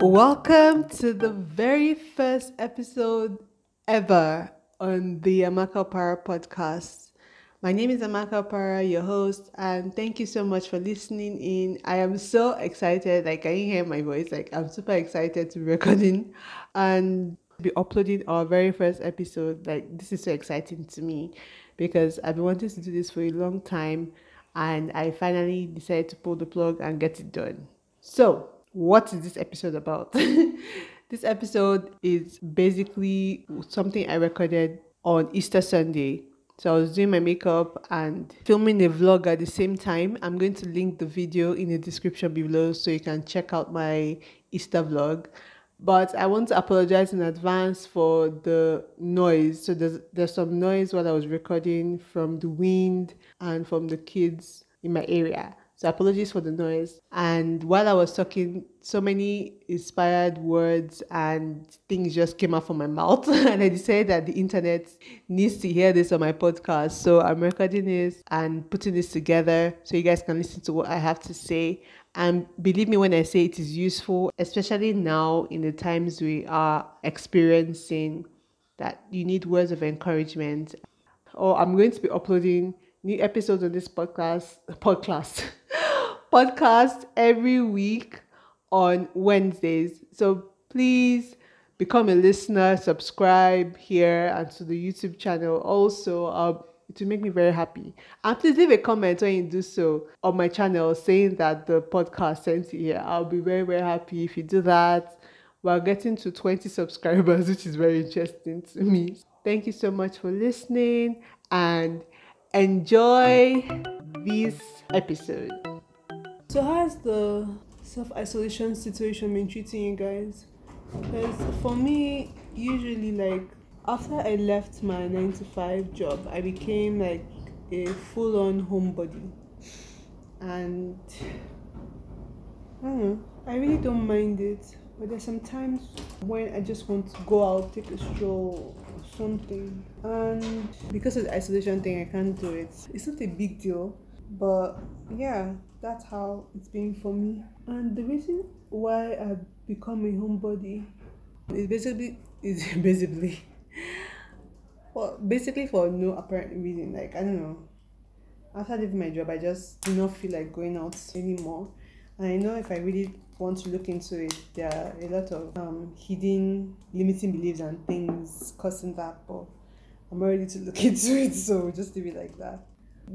Welcome to the very first episode ever on the Amaka Opara podcast. My name is Amaka Opara, your host, and thank you so much for listening in. I am so excited. Like, I can you hear my voice? Like, I'm super excited to be recording and be uploading our very first episode. Like, this is so exciting to me because I've been wanting to do this for a long time, and I finally decided to pull the plug and get it done. So, what is this episode about? this episode is basically something I recorded on Easter Sunday. So I was doing my makeup and filming a vlog at the same time. I'm going to link the video in the description below so you can check out my Easter vlog. But I want to apologize in advance for the noise. So there's there's some noise while I was recording from the wind and from the kids in my area. So apologies for the noise. And while I was talking, so many inspired words and things just came out from my mouth. and I decided that the internet needs to hear this on my podcast. So I'm recording this and putting this together so you guys can listen to what I have to say. And believe me when I say it is useful, especially now in the times we are experiencing that you need words of encouragement. Or I'm going to be uploading new episodes on this podcast podcast podcast every week on Wednesdays. So please become a listener, subscribe here and to the YouTube channel. Also, uh, it will make me very happy. And please leave a comment when you do so on my channel saying that the podcast sent you here. I'll be very, very happy if you do that. We're getting to 20 subscribers, which is very interesting to me. Thank you so much for listening and enjoy this episode. So, how's the self isolation situation been treating you guys? Because for me, usually, like after I left my nine to five job, I became like a full on homebody. And I don't know, I really don't mind it. But there's sometimes when I just want to go out, take a stroll, or something. And because of the isolation thing, I can't do it. It's not a big deal. But yeah, that's how it's been for me. And the reason why I've become a homebody is basically is basically well basically for no apparent reason. Like I don't know. After leaving my job I just do not feel like going out anymore. And I know if I really want to look into it, there are a lot of um, hidden limiting beliefs and things causing that, but I'm ready to look into it, so just leave it like that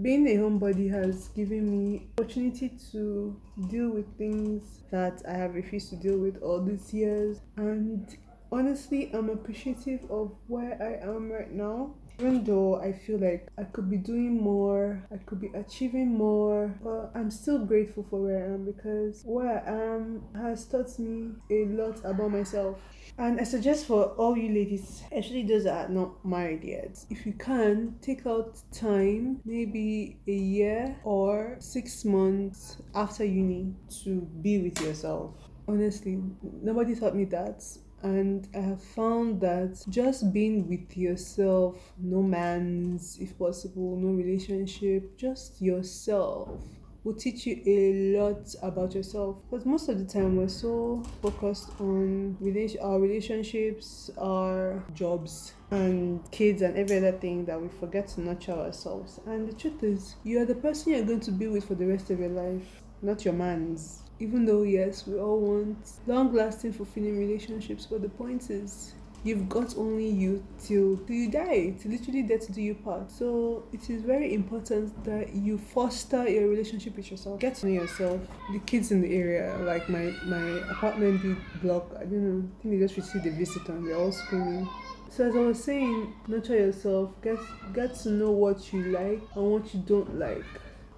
being a homebody has given me opportunity to deal with things that I have refused to deal with all these years. And honestly I'm appreciative of where I am right now even though I feel like I could be doing more, I could be achieving more, but I'm still grateful for where I am because where I am has taught me a lot about myself. And I suggest for all you ladies, especially those that are not married yet, if you can, take out time, maybe a year or six months after uni to be with yourself. Honestly, nobody taught me that and I have found that just being with yourself, no man's if possible, no relationship, just yourself will teach you a lot about yourself. Because most of the time we're so focused on relation our relationships our jobs and kids and every other thing that we forget to nurture ourselves. And the truth is you are the person you're going to be with for the rest of your life not your man's even though, yes, we all want long lasting, fulfilling relationships, but the point is, you've got only you till, till you die, till literally death do you part. So it is very important that you foster your relationship with yourself. Get to know yourself. The kids in the area, like my, my apartment block, I don't know, I think they just received a visitor and they're all screaming. So as I was saying, nurture yourself, get get to know what you like and what you don't like.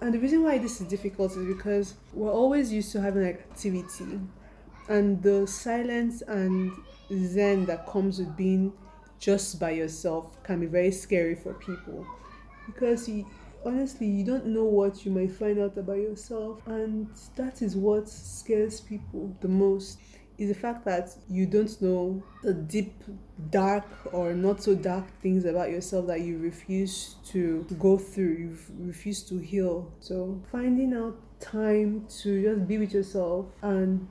And the reason why this is difficult is because we're always used to having activity. And the silence and zen that comes with being just by yourself can be very scary for people. Because you, honestly you don't know what you might find out about yourself. And that is what scares people the most is the fact that you don't know the deep, dark, or not so dark things about yourself that you refuse to go through, you refuse to heal. So, finding out time to just be with yourself and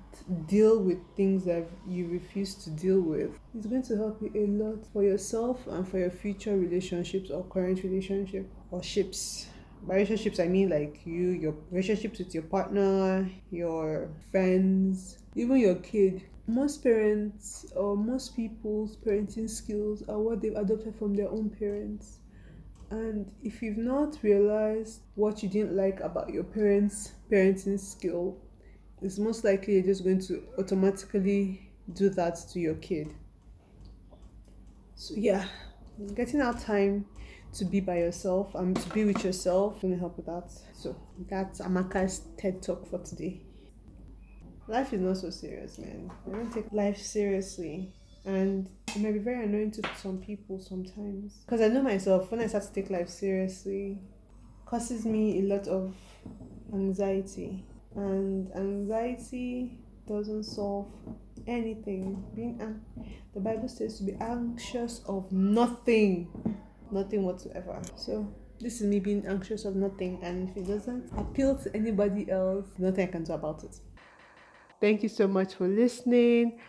deal with things that you refuse to deal with. is going to help you a lot for yourself and for your future relationships or current relationship or ships. By relationships, I mean like you, your relationships with your partner, your friends, even your kid. Most parents or most people's parenting skills are what they've adopted from their own parents. And if you've not realized what you didn't like about your parents' parenting skill, it's most likely you're just going to automatically do that to your kid. So, yeah, getting out time to be by yourself and to be with yourself going to help with that. So, that's Amaka's TED Talk for today. Life is not so serious, man. I don't take life seriously and it might be very annoying to some people sometimes because i know myself when i start to take life seriously causes me a lot of anxiety and anxiety doesn't solve anything being an- the bible says to be anxious of nothing nothing whatsoever. So this is me being anxious of nothing and if it doesn't appeal to anybody else nothing i can do about it. Thank you so much for listening